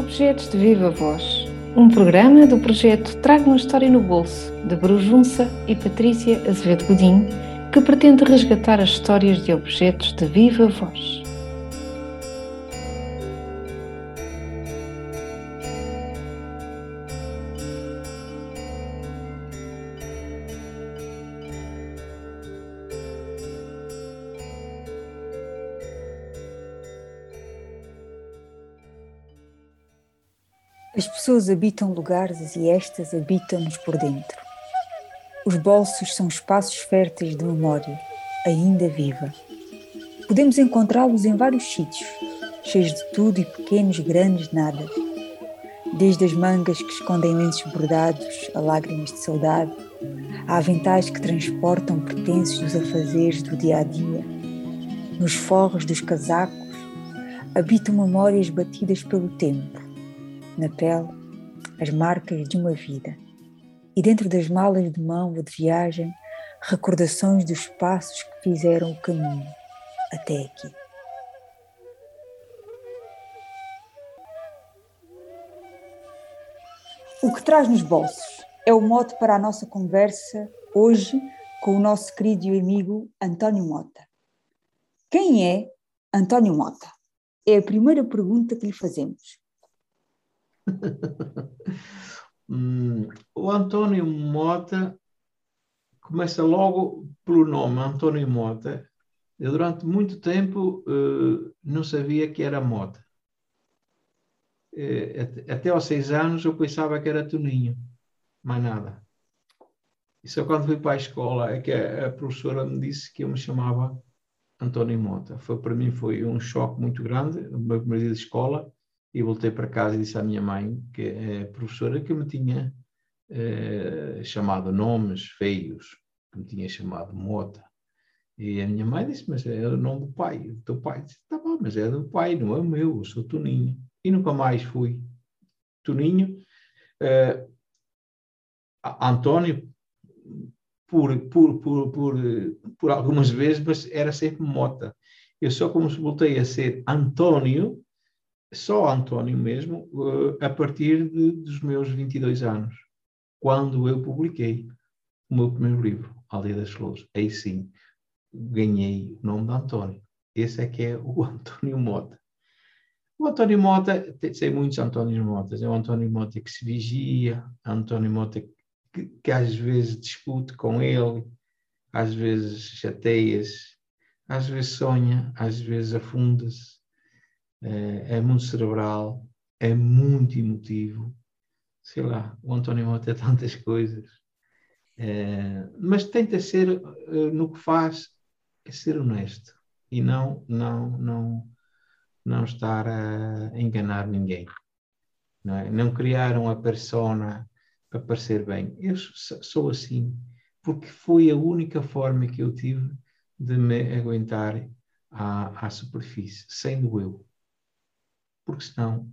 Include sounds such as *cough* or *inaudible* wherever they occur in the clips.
Objetos de Viva Voz, um programa do projeto Traga uma História no Bolso, de Brujunça e Patrícia Azevedo Godinho, que pretende resgatar as histórias de objetos de viva voz. As pessoas habitam lugares e estas habitam-nos por dentro. Os bolsos são espaços férteis de memória, ainda viva. Podemos encontrá-los em vários sítios, cheios de tudo e pequenos, grandes nada. Desde as mangas que escondem lenços bordados a lágrimas de saudade, a aventais que transportam pertences dos afazeres do dia a dia. Nos forros dos casacos habitam memórias batidas pelo tempo na pele as marcas de uma vida. E dentro das malas de mão ou de viagem, recordações dos passos que fizeram o caminho até aqui. O que traz nos bolsos é o mote para a nossa conversa hoje com o nosso querido amigo António Mota. Quem é António Mota? É a primeira pergunta que lhe fazemos. *laughs* hum, o António Mota começa logo pelo nome António Mota. Eu durante muito tempo uh, não sabia que era Mota. Uh, até, aos seis anos eu pensava que era Toninho, mais nada. E só quando fui para a escola é que a, a professora me disse que eu me chamava António Mota. Foi, para mim foi um choque muito grande, o meu primeiro dia de escola, e voltei para casa e disse à minha mãe, que é professora, que me tinha eh, chamado nomes feios, que me tinha chamado Mota. E a minha mãe disse, mas é o nome do pai, do teu pai. Disse, tá bom, mas é do pai, não é o meu, eu sou Toninho. E nunca mais fui Toninho. Eh, António, por, por, por, por, por algumas vezes, mas era sempre Mota. Eu só como voltei a ser António, só António mesmo, uh, a partir de, dos meus 22 anos, quando eu publiquei o meu primeiro livro, Aldeia das Flores. Aí sim, ganhei o nome de António. Esse é que é o *laughs* António Mota. O António Mota, sei muitos Antónios Motas, é o António Mota que se vigia, António Mota que, que às vezes discute com ele, às vezes chateia-se, às vezes sonha, às vezes afunda-se, é, é muito cerebral, é muito emotivo. Sei lá, o António Mota é tantas coisas. É, mas tenta ser uh, no que faz, é ser honesto e não, não, não, não estar a enganar ninguém. Não, é? não criar uma persona para parecer bem. Eu sou assim, porque foi a única forma que eu tive de me aguentar à, à superfície, sendo eu porque senão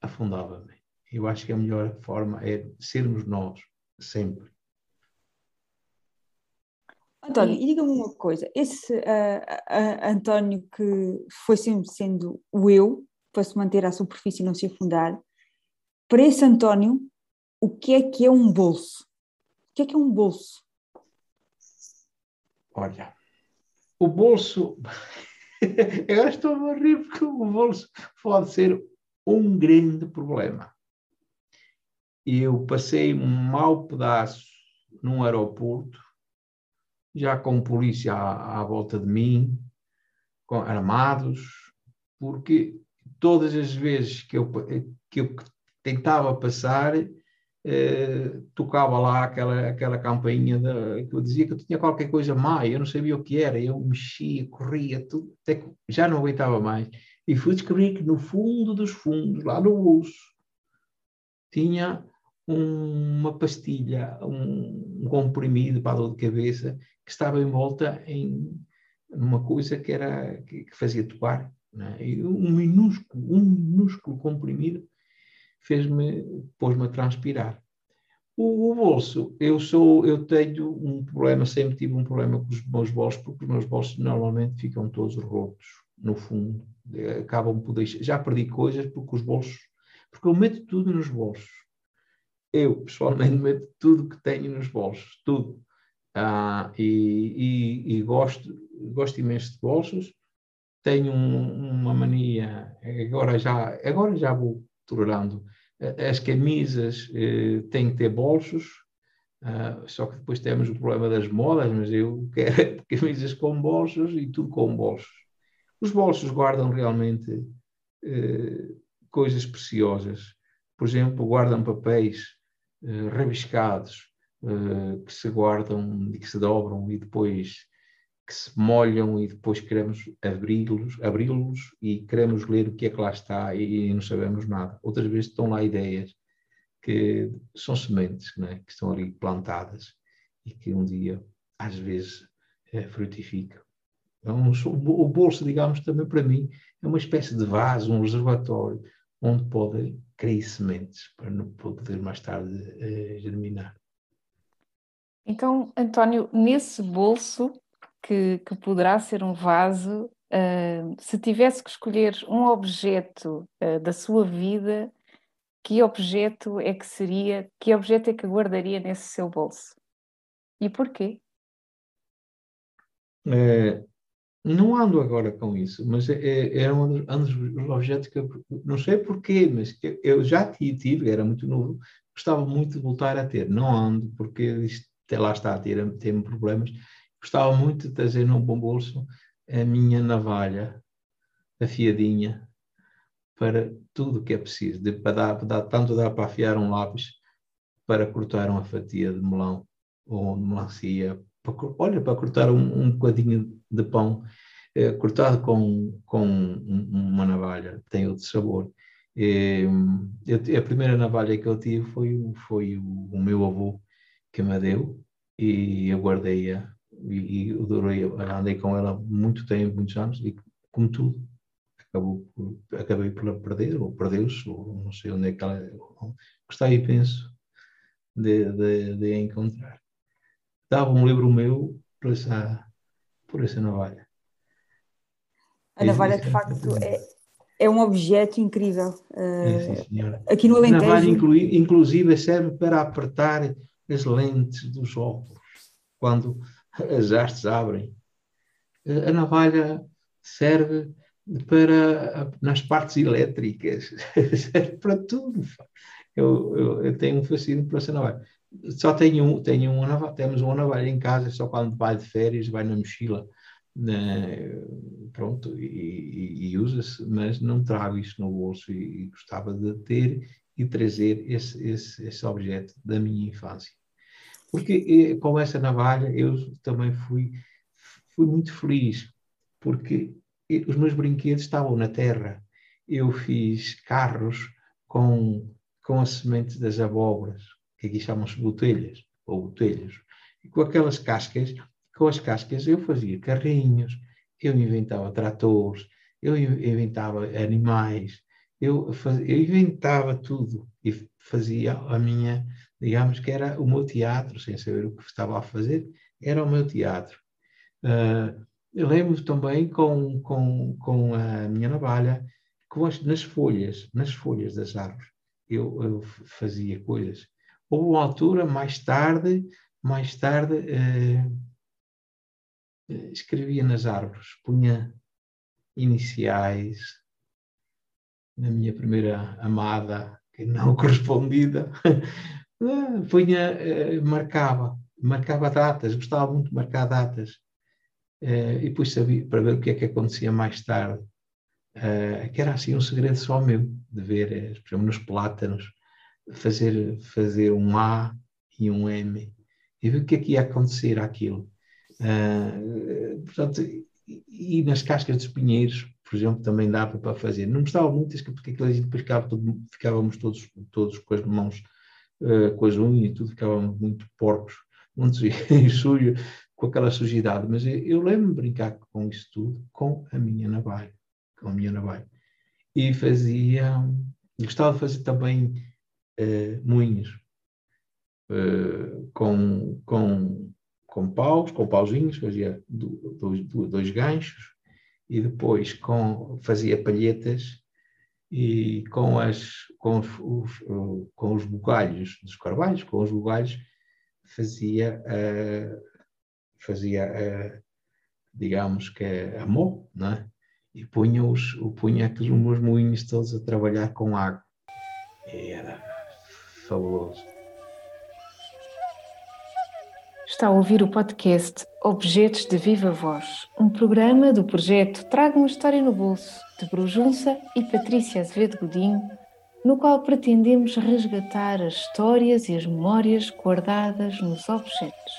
afundava-me. Eu acho que a melhor forma é sermos nós, sempre. António, e diga-me uma coisa: esse uh, uh, António que foi sempre sendo o eu, para se manter à superfície e não se afundar, para esse António, o que é que é um bolso? O que é que é um bolso? Olha, o bolso *laughs* *laughs* Agora estou a rir porque o bolso pode ser um grande problema. Eu passei um mau pedaço num aeroporto, já com polícia à, à volta de mim, com armados, porque todas as vezes que eu, que eu tentava passar, eh, tocava lá aquela, aquela campainha de, que eu dizia que eu tinha qualquer coisa má, eu não sabia o que era, eu mexia, corria, tudo, até que já não aguentava mais. E fui descobrir que no fundo dos fundos, lá no bolso, tinha um, uma pastilha, um, um, comprimido para a dor de cabeça, que estava envolta em uma coisa que, era, que, que fazia tocar. É? E um minúsculo, um minúsculo comprimido fez-me, pôs-me a transpirar. O, o, bolso, eu sou, eu tenho um problema, sempre tive um problema com os meus bolsos, porque os meus bolsos normalmente ficam todos rotos, no fundo, acabam por deixar, já perdi coisas porque os bolsos porque eu meto tudo nos bolsos. Eu, pessoalmente, *laughs* meto tudo que tenho nos bolsos, tudo. Ah, e, e, e, gosto, gosto imenso de bolsos. Tenho um, uma mania, agora já, agora já vou tolerando. As camisas eh, têm que ter bolsos, ah, só que depois temos o problema das modas, mas eu *laughs* quero camisas com bolsos e tudo com bolsos. Os bolsos guardam realmente eh, coisas preciosas. Por exemplo, guardam papéis eh, rabiscados eh, que se guardam e que se dobram e depois que se molham e depois queremos abri-los abri e queremos ler o que é que lá está e, e não sabemos nada. Outras vezes estão lá ideias que são sementes né, que estão ali plantadas e que um dia, às vezes, é, frutificam. Então, o bolso, digamos, também para mim é uma espécie de vaso, um reservatório, onde podem cair sementes para poder mais tarde eh, germinar. Então, António, nesse bolso, que, que poderá ser um vaso, uh, se tivesse que escolher um objeto uh, da sua vida, que objeto é que seria, que objeto é que guardaria nesse seu bolso? E porquê? É, não ando agora com isso, mas é, é, é um, dos objetos que eu não sei porquê, mas que eu já tive, era muito novo, gostava muito de voltar a ter. Não ando, porque isto, lá está a ter, ter problemas. Gostava muito de trazer num bom bolso a minha navalha afiadinha para tudo o que é preciso. De, para dar, para dar, tanto dá para afiar um lápis, para cortar uma fatia de melão ou de melancia, para, olha, para cortar um, um bocadinho de pão eh, cortado com, com uma navalha, tem outro sabor. Eh, eu, a primeira navalha que eu tive foi, foi o, o meu avô que me deu e eu guardei-a e, e adorei, andei com ela muito tempo, muitos anos, e como tudo, acabou por, acabei por perder, ou perdeu-se, ou não sei onde é que ela. Gostei e penso de, de, de encontrar dava um livro meu por essa, por essa navalha. A navalha, de facto, é, é um objeto incrível. É, sim, aqui no Alentejo... A navalha, inclusive, serve para apertar as lentes dos óculos, quando as hastes abrem. A navalha serve para nas partes elétricas, serve *laughs* para tudo. Eu, eu, eu tenho um fascínio por essa navalha só tenho, um, tenho uma navalha, temos uma navalha em casa, só quando vai de férias, vai na mochila, pronto, e, e, e usa-se, mas não trago isso no bolso e, e, gostava de ter e trazer esse, esse, esse objeto da minha infância. Porque com essa navalha eu também fui, fui muito feliz, porque os meus brinquedos estavam na terra. Eu fiz carros com, com as sementes das abóboras, que aqui chamam-se botelhas, ou botelhas, e com aquelas cascas, com as cascas eu fazia carrinhos, eu inventava tratores, eu inventava animais, eu, fazia, eu inventava tudo e fazia a minha, digamos que era o meu teatro, sem saber o que estava a fazer, era o meu teatro. Uh, eu lembro também com, com, com a minha navalha, com as, nas folhas, nas folhas das árvores, eu, eu fazia coisas. Houve uma altura, mais tarde, mais tarde, eh, escrevia nas árvores, punha iniciais na minha primeira amada, que não *laughs* correspondida, eh, punha, eh, marcava, marcava datas, gostava muito de marcar datas. Eh, e depois sabia, para ver o que é que acontecia mais tarde, eh, que era assim um segredo só meu, de ver, por exemplo, nos plátanos, fazer, fazer um A e um M e ver o que é que ia acontecer àquilo. Portanto, e nas cascas dos pinheiros, por exemplo, também dava para fazer. Não gostava muito, porque aquilo depois ficava ficávamos todos, todos com as mãos, uh, com as unhas e tudo, ficávamos muito porcos, *laughs* muito sujo, com aquela sujidade. Mas eu, eu lembro-me brincar com isso tudo com a minha navalha, com a minha navalha. E fazia, gostava de fazer também uh, moinhos uh, com, com, com paus, com pauzinhos, fazia dois, dois ganchos e depois com, fazia palhetas e com as, com os, com os bugalhos dos carvalhos, com os bugalhos, fazia, uh, fazia uh, digamos que a mó, não é? E punha, os, punha aqueles meus moinhos todos a trabalhar com água. E era fabuloso. Está a ouvir o podcast Objetos de Viva Voz, um programa do projeto Traga uma História no Bolso, de Brujunça e Patrícia Azevedo Godinho, no qual pretendemos resgatar as histórias e as memórias guardadas nos objetos.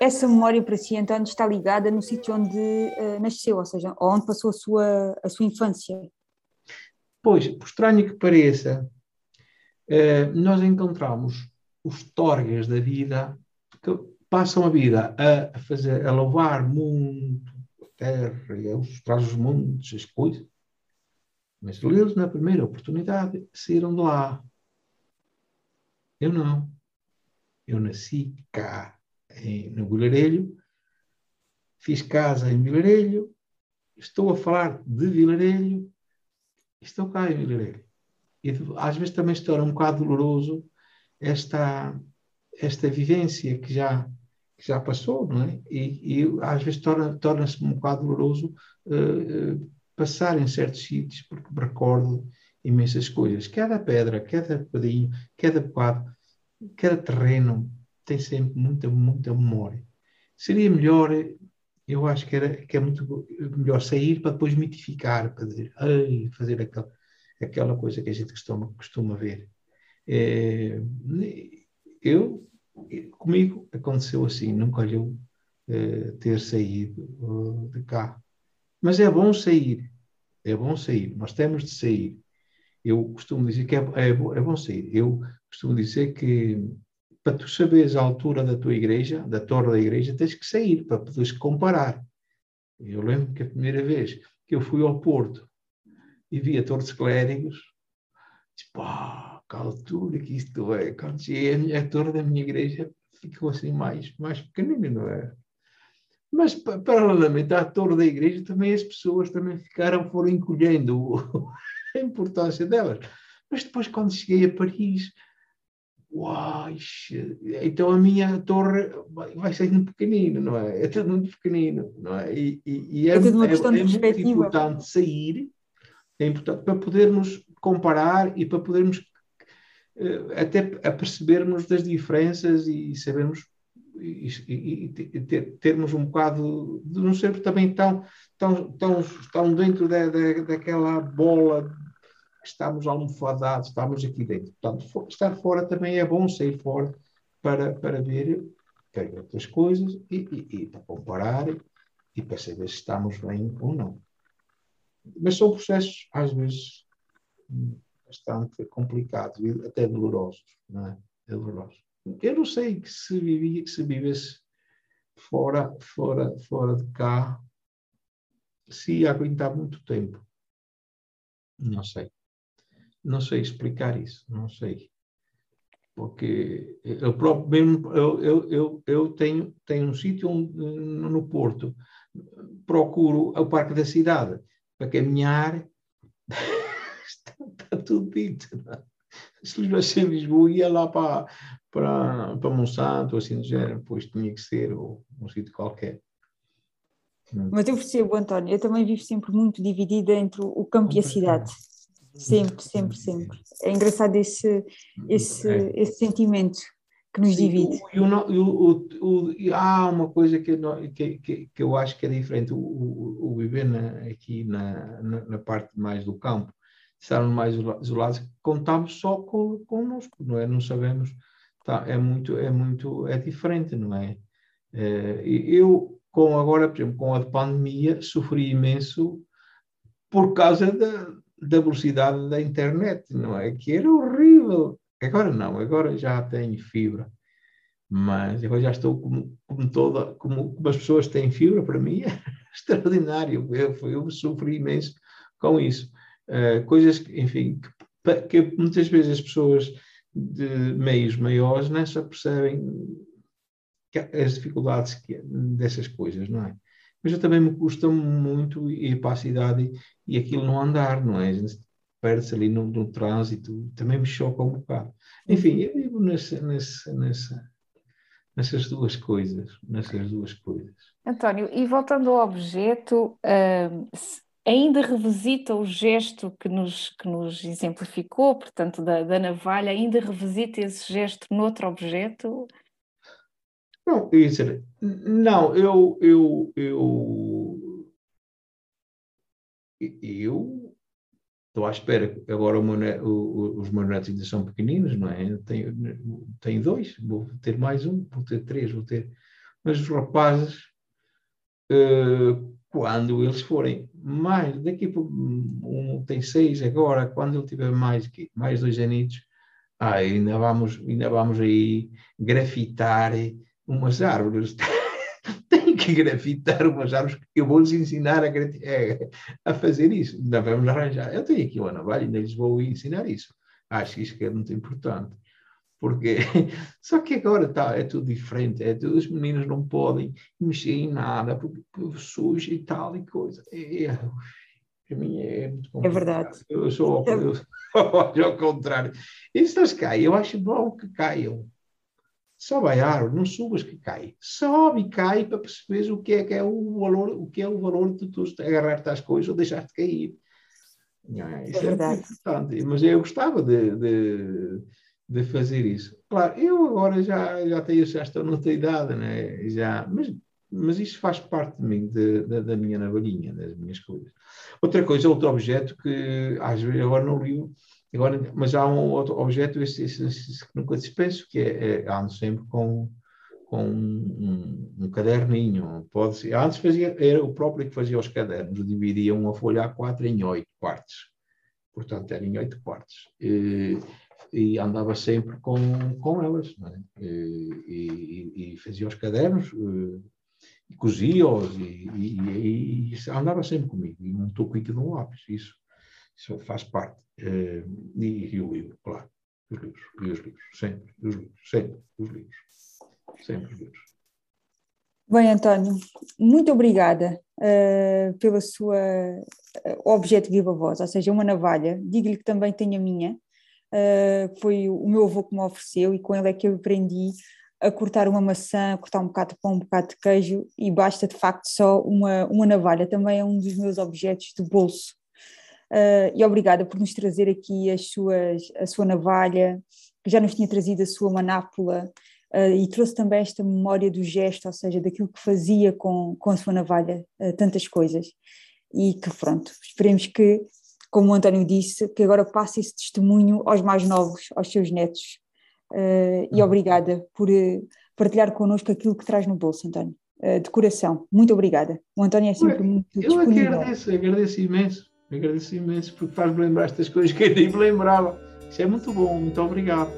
Essa memória para si, António, está ligada no sítio onde uh, nasceu, ou seja, onde passou a sua, a sua infância. Pois, por estranho que pareça, eh, nós encontramos os torgas da vida que passam a vida a, fazer, a louvar muito a terra e a traz os montes, as coisas. Mas eles, na primeira oportunidade, saíram de lá. Eu não. Eu nasci cá, em, no Vilarelho, fiz casa em Vilarelho, estou a falar de Vilarelho isto é o. E às vezes também se torna um bocado doloroso esta, esta vivência que já, que já passou, não é? E, e às vezes torna-se torna um bocado doloroso uh, passar em certos sítios, porque recordo imensas coisas. Cada pedra, cada pedinho, cada bocado, cada terreno tem sempre muita, muita memória. Seria melhor eu acho que, era, que é muito melhor sair para depois mitificar, para dizer, Ai, fazer aquela, aquela coisa que a gente costuma, costuma ver. É, eu, comigo aconteceu assim, nunca eu é, ter saído uh, de cá. Mas é bom sair, é bom sair, nós temos de sair. Eu costumo dizer que é, é, é bom sair. Eu costumo dizer que para tu saberes a altura da tua igreja, da torre da igreja, tens que sair para poderes comparar. Eu lembro que a primeira vez que eu fui ao Porto e vi a Torre dos Clérigos, disse, pá, que altura que isto é. Quando cheguei a, a torre da minha igreja, ficou assim mais, mais pequenina, não é? Mas, paralelamente à torre da igreja, também as pessoas também ficaram, foram encolhendo *laughs* a importância delas. Mas depois, quando cheguei a Paris, uau, então a minha torre vai ser muito pequenino, não é? É tudo muito pequenino, não é? E, e, e é, é, é, é muito importante sair, é importante para podermos comparar e para podermos eh, até percebermos das diferenças e sabermos e, e, e ter, termos um bocado de não ser também tão, tão, tão, tão dentro da, da, daquela bola estamos almofadados, estamos aqui dentro. Portanto, estar fora também é bom sair fora para, para ver tem outras coisas e, e, e, para comparar e para saber se estamos bem ou não. Mas são processos, às vezes, bastante complicados e até dolorosos, não é? é dolorosos. Eu não sei que se vivia, se vivesse fora, fora, fora de cá, se ia aguentar muito tempo. Não sei. Não sei explicar isso, não sei. Porque eu próprio mesmo, eu, eu, eu, eu tenho, tenho um sítio no Porto, procuro o Parque da Cidade para caminhar, *laughs* está, está, tudo dito. Não? Se Lisboa em Lisboa, ia lá para, para, para Monsanto, assim do género, pois tinha que ser, ou um sítio qualquer. Mas eu percebo, António, eu também vivo sempre muito dividida entre o campo e a cidade. Sempre, sempre, sempre. É engraçado esse, esse, é. esse sentimento que nos divide. O, o, o, há uma coisa que, que, que, que, eu acho que é diferente. O, viver na, aqui na, na, na, parte mais do campo, estarmos mais isolados, contamos só com, connosco, não é? Não sabemos. Tá, é muito, é muito, é diferente, não é? é eu, com agora, por exemplo, com a pandemia, sofri imenso por causa da, da velocidade da internet, não é? Que era horrível. Agora não, agora já tenho fibra. Mas agora já estou como, como toda, como, como as pessoas têm fibra, para mim é *laughs* extraordinário. Eu, eu sofri imenso com isso. Uh, coisas enfim, que, que, muitas vezes as pessoas de meios maiores não se percebem as dificuldades que, dessas coisas, não é? Mas eu também me custa muito ir para a cidade e, aquilo não andar, não é? Perde-se ali no, no, trânsito, também me choca um bocado. Enfim, eu vivo nessa, nessas duas coisas, nessas duas coisas. António, e voltando ao objeto, uh, ainda revisita o gesto que nos, que nos exemplificou, portanto, da, da navalha, ainda revisita esse gesto noutro objeto? Não, dizer, não, eu, eu, eu, eu estou à espera. Agora meu, os meus netos ainda são pequeninos, não é? tenho, tenho dois, vou ter mais um, vou ter três, vou ter. Mas os rapazes, uh, quando eles forem mais, daqui para um tem seis agora, quando ele tiver mais, mais dois anitos, ah, ainda vamos, ainda vamos aí grafitar umas árvores. *laughs* Tenho que grafitar umas árvores, eu vou-lhes ensinar a, a, fazer isso. Ainda vamos arranjar. Eu tenho aqui uma navalha, ainda lhes vou ensinar isso. Acho que isso é muito importante. Porque, *laughs* só que agora tá, é tudo diferente. É, os meninos não podem mexer em nada, porque, porque suja e tal e coisa. É, é, para mim é muito complicado. É verdade. Eu sou é... *laughs* eu, ao contrário. E se eles caem, eu acho bom que caiam sobe a árvore, não subas que cai. Sobe e cai para perceberes o que é que é o valor, o que é o valor de tu agarrar-te às coisas ou deixar-te cair. É, isso é, verdade. importante. Mas eu gostava de, de, de, fazer isso. Claro, eu agora já, já tenho, já estou noutra idade, né? já, mas, mas isso faz parte de mim, de, de, da minha navalhinha, das minhas coisas. Outra coisa, outro objeto que às vezes agora não li Agora, mas há um outro objeto esse, esse, esse que nunca dispenso, que é, é ando sempre com, com um, um, um, caderninho. Pode ser. Antes fazia, era o próprio que fazia os cadernos, dividia uma folha A4 em oito partes. Portanto, era em oito partes. E, e, andava sempre com, com elas. É? E, e, e, fazia os cadernos, e cosia-os, e, andava sempre comigo. E um toquinho de um lápis, isso. Isso faz parte. Uh, e, e, o livro, claro. Os livros. E os livros. Sempre. Os livros. Sempre. Os livros. Sempre os livros. Bem, António, muito obrigada uh, pela sua viva voz, ou seja, uma navalha. Digo-lhe que também tenho a minha. Uh, foi o meu avô que me ofereceu e com ele é que eu aprendi a cortar uma maçã, a cortar um bocado de pão, um bocado de queijo e basta de facto só uma, uma navalha. Também é um dos meus objetos de bolso Uh, e obrigada por nos trazer aqui as suas, a sua navalha, que já nos tinha trazido a sua manápula, uh, e trouxe também esta memória do gesto, ou seja, daquilo que fazia com, com a sua navalha, uh, tantas coisas. E que pronto, esperemos que, como o António disse, que agora passe esse testemunho aos mais novos, aos seus netos. e uhum. obrigada por partilhar connosco aquilo que traz no bolso, António. de coração, muito obrigada. O António é sempre muito eu disponível. Eu agradeço, agradeço imenso Agradeço imenso porque faz-me lembrar estas coisas que eu nem me lembrava. Isso é muito bom, muito obrigado.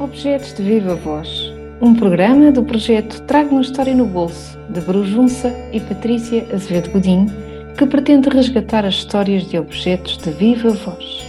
Objetos de Viva Voz, um programa do projeto Traga uma História no Bolso, de Brujunça e Patrícia Azevedo Godinho, que pretende resgatar as histórias de objetos de viva voz.